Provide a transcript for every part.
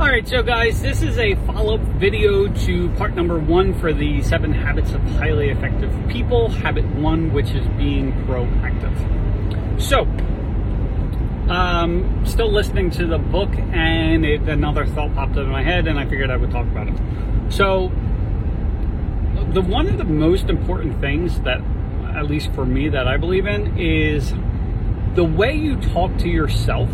All right, so guys, this is a follow-up video to part number one for the seven habits of highly effective people. Habit one, which is being proactive. So, um, still listening to the book, and it, another thought popped into my head, and I figured I would talk about it. So, the one of the most important things that, at least for me, that I believe in is the way you talk to yourself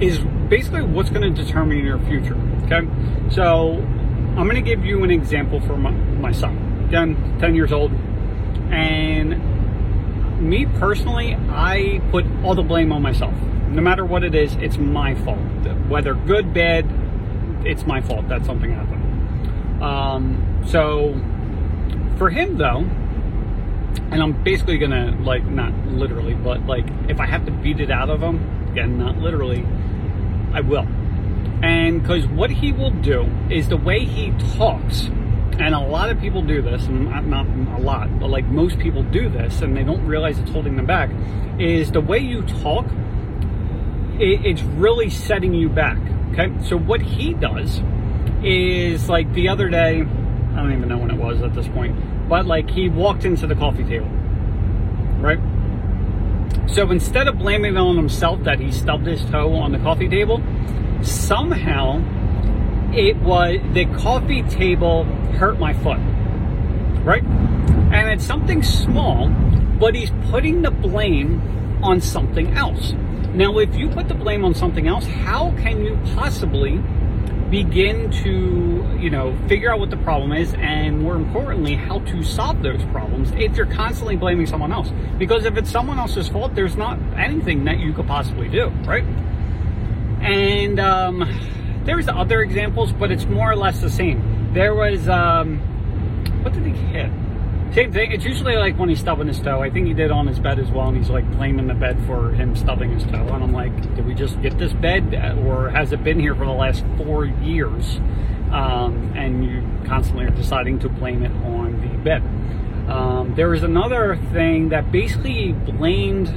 is basically what's going to determine your future. Okay, so I'm going to give you an example for my, my son. Again, 10 years old, and me personally, I put all the blame on myself. No matter what it is, it's my fault. Whether good, bad, it's my fault that something happened. Um, so for him though, and I'm basically gonna like not literally, but like if I have to beat it out of him, again, not literally, I will. And because what he will do is the way he talks, and a lot of people do this, and not a lot, but like most people do this, and they don't realize it's holding them back, is the way you talk, it's really setting you back. Okay, so what he does is like the other day, I don't even know when it was at this point, but like he walked into the coffee table, right? So instead of blaming it on himself that he stubbed his toe on the coffee table, somehow it was the coffee table hurt my foot, right? And it's something small, but he's putting the blame on something else. Now, if you put the blame on something else, how can you possibly begin to, you know, figure out what the problem is and more importantly, how to solve those problems if you're constantly blaming someone else. Because if it's someone else's fault, there's not anything that you could possibly do, right? And um, there's other examples, but it's more or less the same. There was, um, what did he hit? Same thing. It's usually like when he's stubbing his toe. I think he did on his bed as well, and he's like blaming the bed for him stubbing his toe. And I'm like, did we just get this bed, or has it been here for the last four years? Um, and you constantly are deciding to blame it on the bed. Um, another thing that basically blamed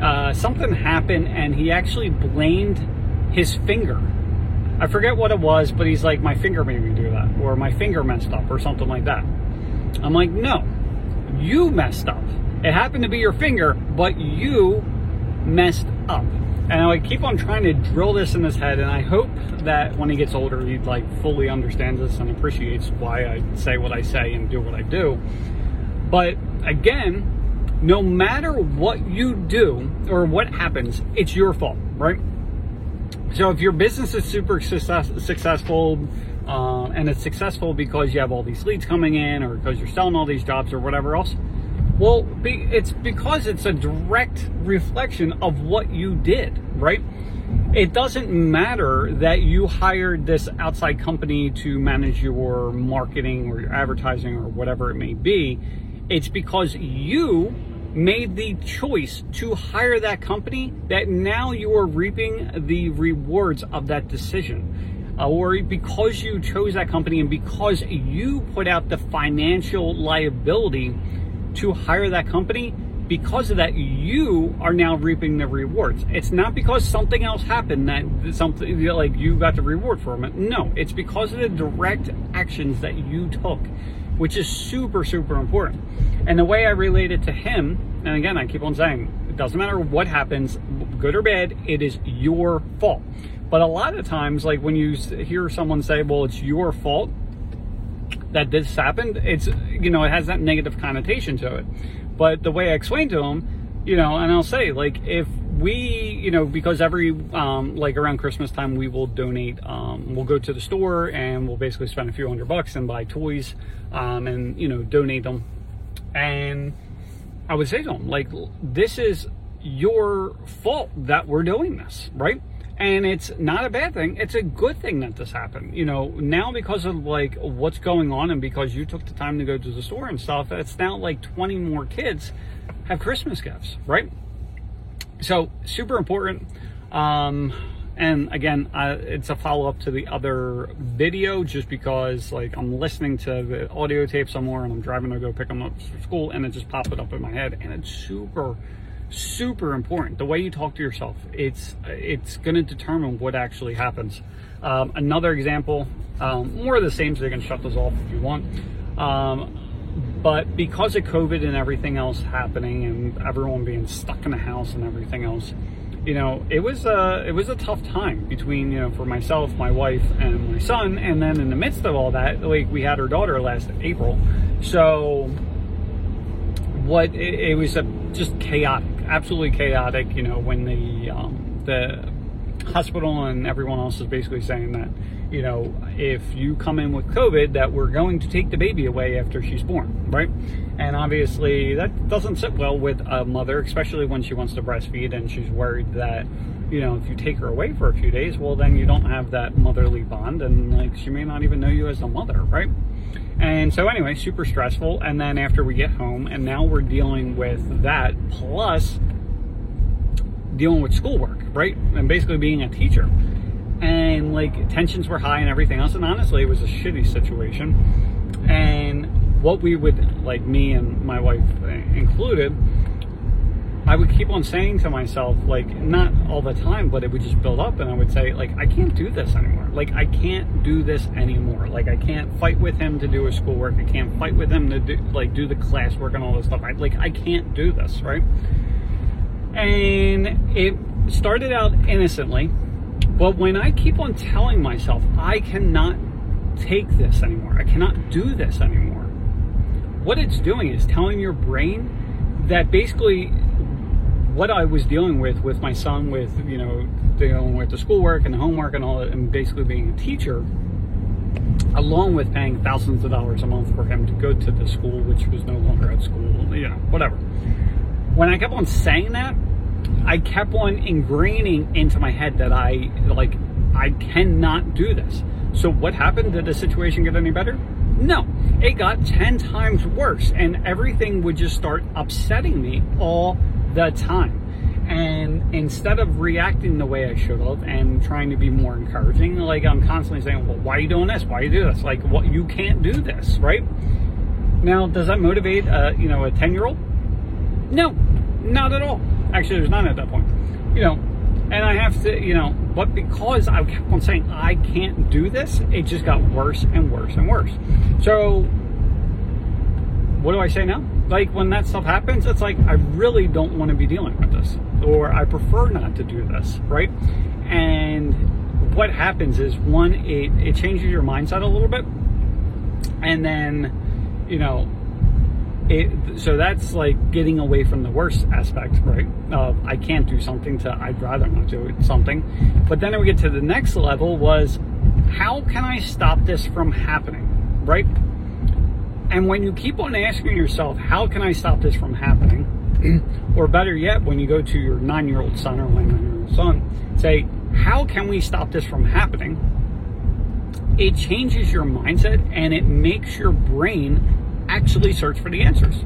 uh, something happened, and he actually blamed his finger. I forget what it was, but he's like, my finger made me do that, or my finger messed up, or something like that. I'm like, no, you messed up. It happened to be your finger, but you messed up. And I keep on trying to drill this in his head, and I hope that when he gets older, he like fully understands this and appreciates why I say what I say and do what I do. But again, no matter what you do or what happens, it's your fault, right? So if your business is super success, successful, uh, and it's successful because you have all these leads coming in or because you're selling all these jobs or whatever else. Well be, it's because it's a direct reflection of what you did right? It doesn't matter that you hired this outside company to manage your marketing or your advertising or whatever it may be. It's because you made the choice to hire that company that now you are reaping the rewards of that decision Uh, or because you chose that company and because you put out the financial liability to hire that company, because of that, you are now reaping the rewards. It's not because something else happened that something like you got the reward from it. No, it's because of the direct actions that you took, which is super, super important. And the way I relate it to him, and again, I keep on saying, it doesn't matter what happens, good or bad, it is your fault. But a lot of times, like when you hear someone say, well, it's your fault that this happened, it's, you know, it has that negative connotation to it. But the way I explain to them, you know, and I'll say, like, if we, you know, because every, um, like around Christmas time, we will donate, um, we'll go to the store and we'll basically spend a few hundred bucks and buy toys, um, and, you know, donate them. And I would say to them, like, this is your fault that we're doing this, right? and it's not a bad thing. It's a good thing that this happened. You know now because of like what's going on and because you took the time to go to the store and stuff it's now like 20 more kids have christmas gifts right? So super important. Um and again it's a follow-up to the other video just because like i'm listening to the audio tape somewhere and i'm driving to go pick them up for school and it just popped it up in my head and it's super super important. The way you talk to yourself, it's it's going to determine what actually happens. Um, another example, um, more of the same, so you can shut this off if you want. Um, but because of COVID and everything else happening, and everyone being stuck in the house and everything else, you know, it was a it was a tough time between you know for myself, my wife, and my son. And then in the midst of all that, like we had our daughter last April, so what it, it was a, just chaotic, absolutely chaotic. You know, when the um, the hospital and everyone else is basically saying that you know, if you come in with COVID, that we're going to take the baby away after she's born, right? And obviously, that doesn't sit well with a mother, especially when she wants to breastfeed and she's worried that, you know, if you take her away for a few days, well, then you don't have that motherly bond, and like she may not even know you as a mother, right? And so, anyway, super stressful. And then after we get home, and now we're dealing with that plus dealing with schoolwork, right? And basically being a teacher and like tensions were high and everything else. And honestly, it was a shitty situation. And what we would like, me and my wife eh, included, I would keep on saying to myself, like, not all the time, but it would just build up, and I would say, like, I can't do this anymore. Like, I can't do this anymore. Like, I can't fight with him to do his schoolwork. I can't fight with him to do, like, do the classwork and all this stuff. I, like, I can't do this, right? And it started out innocently, but when I keep on telling myself, I cannot take this anymore, I cannot do this anymore, what it's doing is telling your brain that basically what I was dealing with with my son, with, you know, dealing with the schoolwork and the homework and all that, and basically being a teacher, along with paying thousands of dollars a month for him to go to the school, which was no longer at school, you know, whatever. When I kept on saying that, I kept on ingraining into my head that I like I cannot do this. So what happened? Did the situation get any better? No, it got 10 times worse and everything would just start upsetting me all the time. And instead of reacting the way I should have and trying to be more encouraging, like I'm constantly saying, well, why are you doing this? Why are you doing this? Like, what you can't do this, right? Now, does that motivate, a, you know, a 10 year old? No, not at all. Actually, there's none at that point. You know, and I have to, you know, but because I kept on saying I can't do this, it just got worse and worse and worse. So, what do I say now? Like when that stuff happens, it's like I really don't want to be dealing with this, or I prefer not to do this, right? And what happens is one, it, it changes your mindset a little bit, and then, you know, it, so that's like getting away from the worst aspect, right? Of I can't do something to I'd rather not do something. But then we get to the next level was how can I stop this from happening, right? And when you keep on asking yourself, how can I stop this from happening? or better yet, when you go to your nine year old son or my nine year old son, say, how can we stop this from happening? It changes your mindset and it makes your brain actually search for the answers.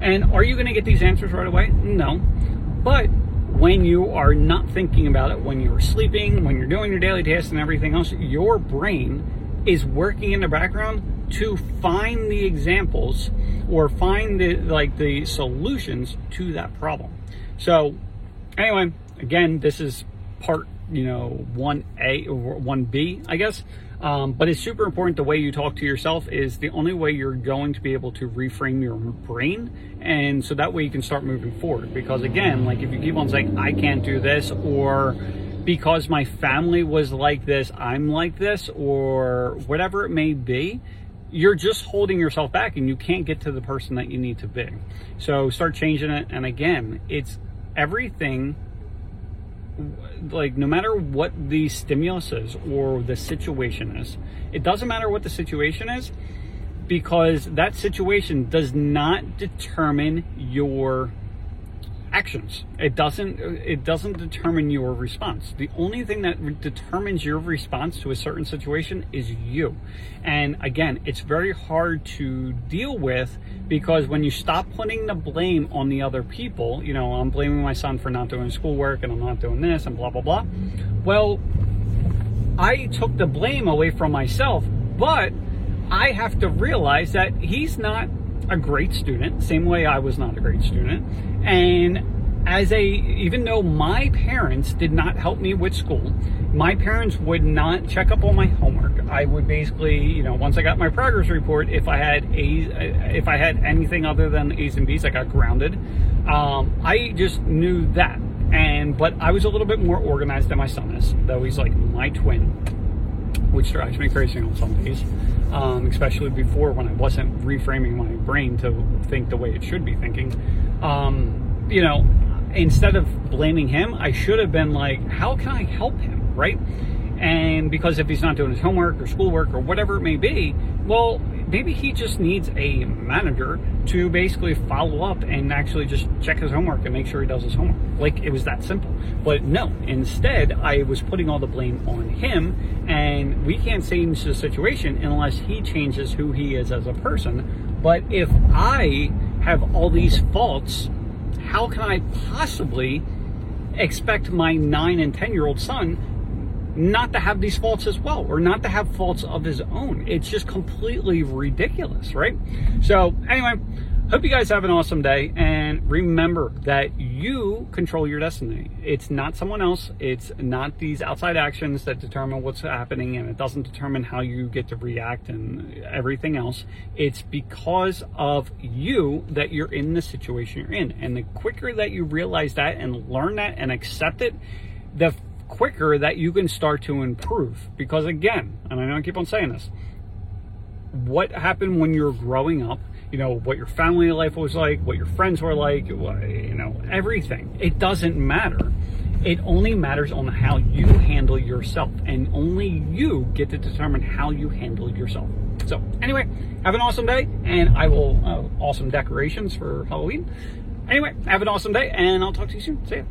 And are you going to get these answers right away? No. But when you are not thinking about it, when you're sleeping, when you're doing your daily tasks and everything else, your brain is working in the background to find the examples or find the like the solutions to that problem. So anyway, again, this is part, you know, 1A or 1B, I guess. Um, but it's super important the way you talk to yourself is the only way you're going to be able to reframe your brain. And so that way you can start moving forward. Because again, like if you keep on saying, I can't do this, or because my family was like this, I'm like this, or whatever it may be, you're just holding yourself back and you can't get to the person that you need to be. So start changing it. And again, it's everything like no matter what the stimulus is or the situation is, it doesn't matter what the situation is because that situation does not determine your actions. It doesn't it doesn't determine your response. The only thing that determines your response to a certain situation is you. And again, it's very hard to deal with because when you stop putting the blame on the other people, you know, I'm blaming my son for not doing schoolwork and I'm not doing this and blah blah blah. Well, I took the blame away from myself, but I have to realize that he's not a great student, same way I was not a great student. And as a even though my parents did not help me with school my parents would not check up on my homework. I would basically you know once i got my progress report if i had a's if i had anything other than a's and b's i got grounded. Um, i just knew that. And but i was a little bit more organized than my son is though he's like my twin which drives me crazy on some days um, especially before when i wasn't reframing my brain to think the way it should be thinking um, you know instead of blaming him, I should have been like, how can I help him, right? And because if he's not doing his homework or schoolwork or whatever it may be, well, maybe he just needs a manager to basically follow up and actually just check his homework and make sure he does his homework. Like it was that simple. But no, instead, I was putting all the blame on him, and we can't change the situation unless he changes who he is as a person. But if I have all these faults how can I possibly expect my nine and 10 year old son not to have these faults as well or not to have faults of his own? It's just completely ridiculous, right? So, anyway, Hope you guys have an awesome day and remember that you control your destiny. It's not someone else. It's not these outside actions that determine what's happening and it doesn't determine how you get to react and everything else. It's because of you that you're in the situation you're in. And the quicker that you realize that and learn that and accept it, the quicker that you can start to improve. Because again, and I know I keep on saying this, what happened when you're growing up you know, what your family life was like, what your friends were like, you know, everything. It doesn't matter. It only matters on how you handle yourself, and only you get to determine how you handle yourself. So, anyway, have an awesome day, and I will, uh, awesome decorations for Halloween. Anyway, have an awesome day, and I'll talk to you soon. See ya.